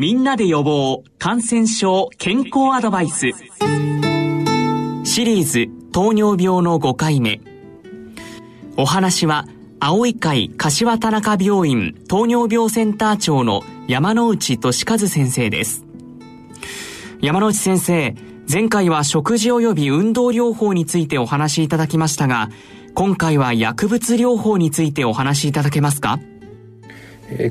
みんなで予防感染症健康アドバイス。シリーズ糖尿病の5回目。お話は青い会柏田中病院糖尿病センター長の山内俊和先生です。山内先生前回は食事及び運動療法についてお話しいただきましたが今回は薬物療法についてお話しいただけますか？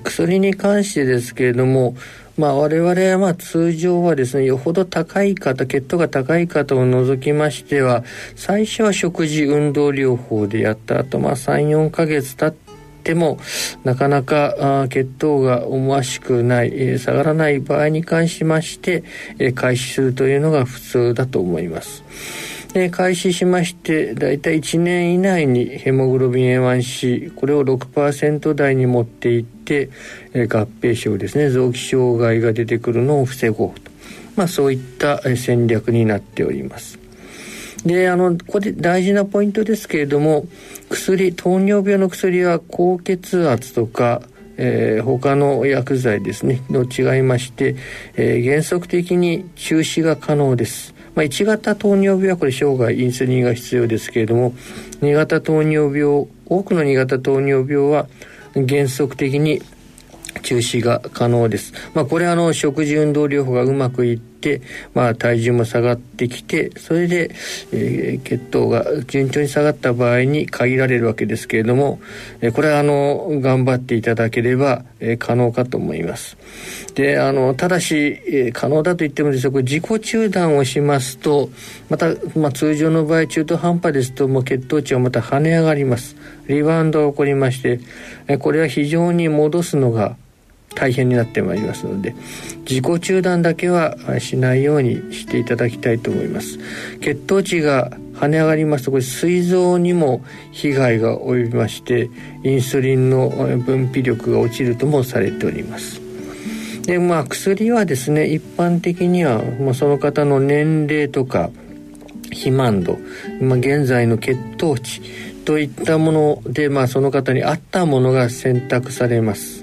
薬に関してですけれどもまあ、我々はまあ通常はですね、よほど高い方、血糖が高い方を除きましては、最初は食事運動療法でやった後、まあ3、4ヶ月経っても、なかなかあ血糖が思わしくない、えー、下がらない場合に関しまして、えー、開始するというのが普通だと思います。で開始しましてだいたい1年以内にヘモグロビン A1C これを6%台に持っていって、え合併症ですね臓器障害が出てくるのを防ごうと、まあ、そういった戦略になっております。であのここで大事なポイントですけれども薬糖尿病の薬は高血圧とかえー、他の薬剤ですねの違いまして、えー、原則的に中止が可能ですまあ、1型糖尿病はこれ生涯インスリンが必要ですけれども2型糖尿病多くの2型糖尿病は原則的に中止が可能です。まあ、これはあの食事運動療法がうまくいって、まあ、体重も下がってきてそれで、えー、血糖が順調に下がった場合に限られるわけですけれども、えー、これはあの頑張っていただければ、えー、可能かと思います。であのただし、えー、可能だと言ってもですねこれ自己中断をしますとまた、まあ、通常の場合中途半端ですともう血糖値はまた跳ね上がりますリバウンドが起こりまして、えー、これは非常に戻すのが大変になってまいりますので自己中断だけはしないようにしていただきたいと思います。血糖値が跳ね上がりますとこれ膵臓にも被害が及びましてインスリンの分泌力が落ちるともされております。でまあ薬はですね一般的には、まあ、その方の年齢とか肥満度、まあ、現在の血糖値といったもので、まあ、その方に合ったものが選択されます。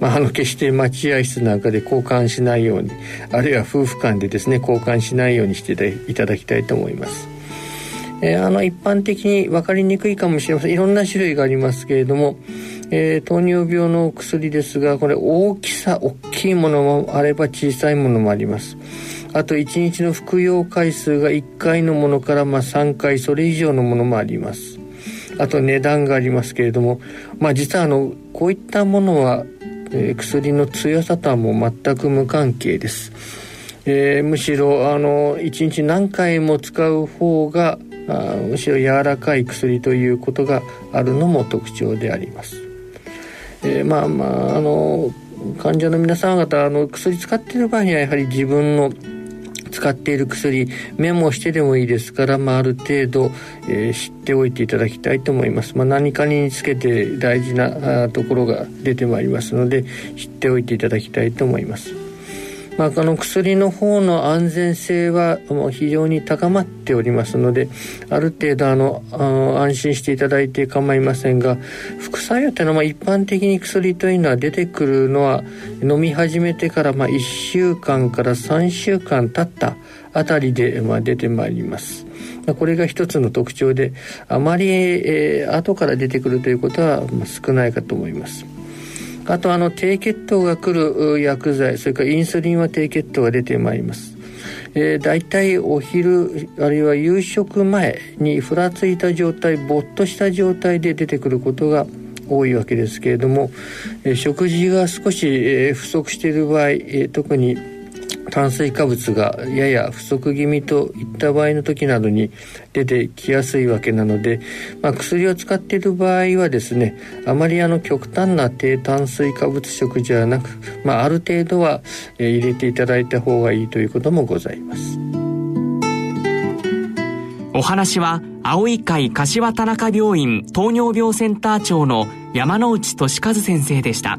まあ、あの決して待合室なんかで交換しないようにあるいは夫婦間でですね交換しないようにしていただきたいと思います。えー、あの一般的に分かりにくいかもしれません。いろんな種類がありますけれども、えー、糖尿病の薬ですがこれ大きさ大きいものもあれば小さいものもあります。あと1日の服用回数が1回のものからまあ3回それ以上のものもあります。あと値段がありますけれどもまあ実はあのこういったものはえー、薬の強さとはもう全く無関係です、えー、むしろあの1日何回も使う方があむしろ柔らかい薬ということがあるのも特徴であります、えー、まあまああの患者の皆様方あの薬使っている場合にはやはり自分の使っている薬メモしてでもいいですから、まあ、ある程度、えー、知っておいていただきたいと思います、まあ、何かにつけて大事なところが出てまいりますので知っておいていただきたいと思います。まあ、あの薬の方の安全性はもう非常に高まっておりますのである程度あの安心していただいて構いませんが副作用というのは一般的に薬というのは出てくるのは飲み始めてからまあ1週間から3週間経ったあたりでまあ出てまいります。これが一つの特徴であまり、えー、後から出てくるということは少ないかと思います。あとあの低血糖が来る薬剤それからインスリンは低血糖が出てまいります。えー、大体お昼あるいは夕食前にふらついた状態ぼっとした状態で出てくることが多いわけですけれども、えー、食事が少し、えー、不足している場合、えー、特に炭水化物がやや不足気味といった場合の時などに出てきやすいわけなので、まあ、薬を使っている場合はですねあまりあの極端な低炭水化物食じゃなく、まあ、ある程度は、入れていただいた方がいいということもございますお話は青い会柏田中病院糖尿病センター長の山内俊和先生でした。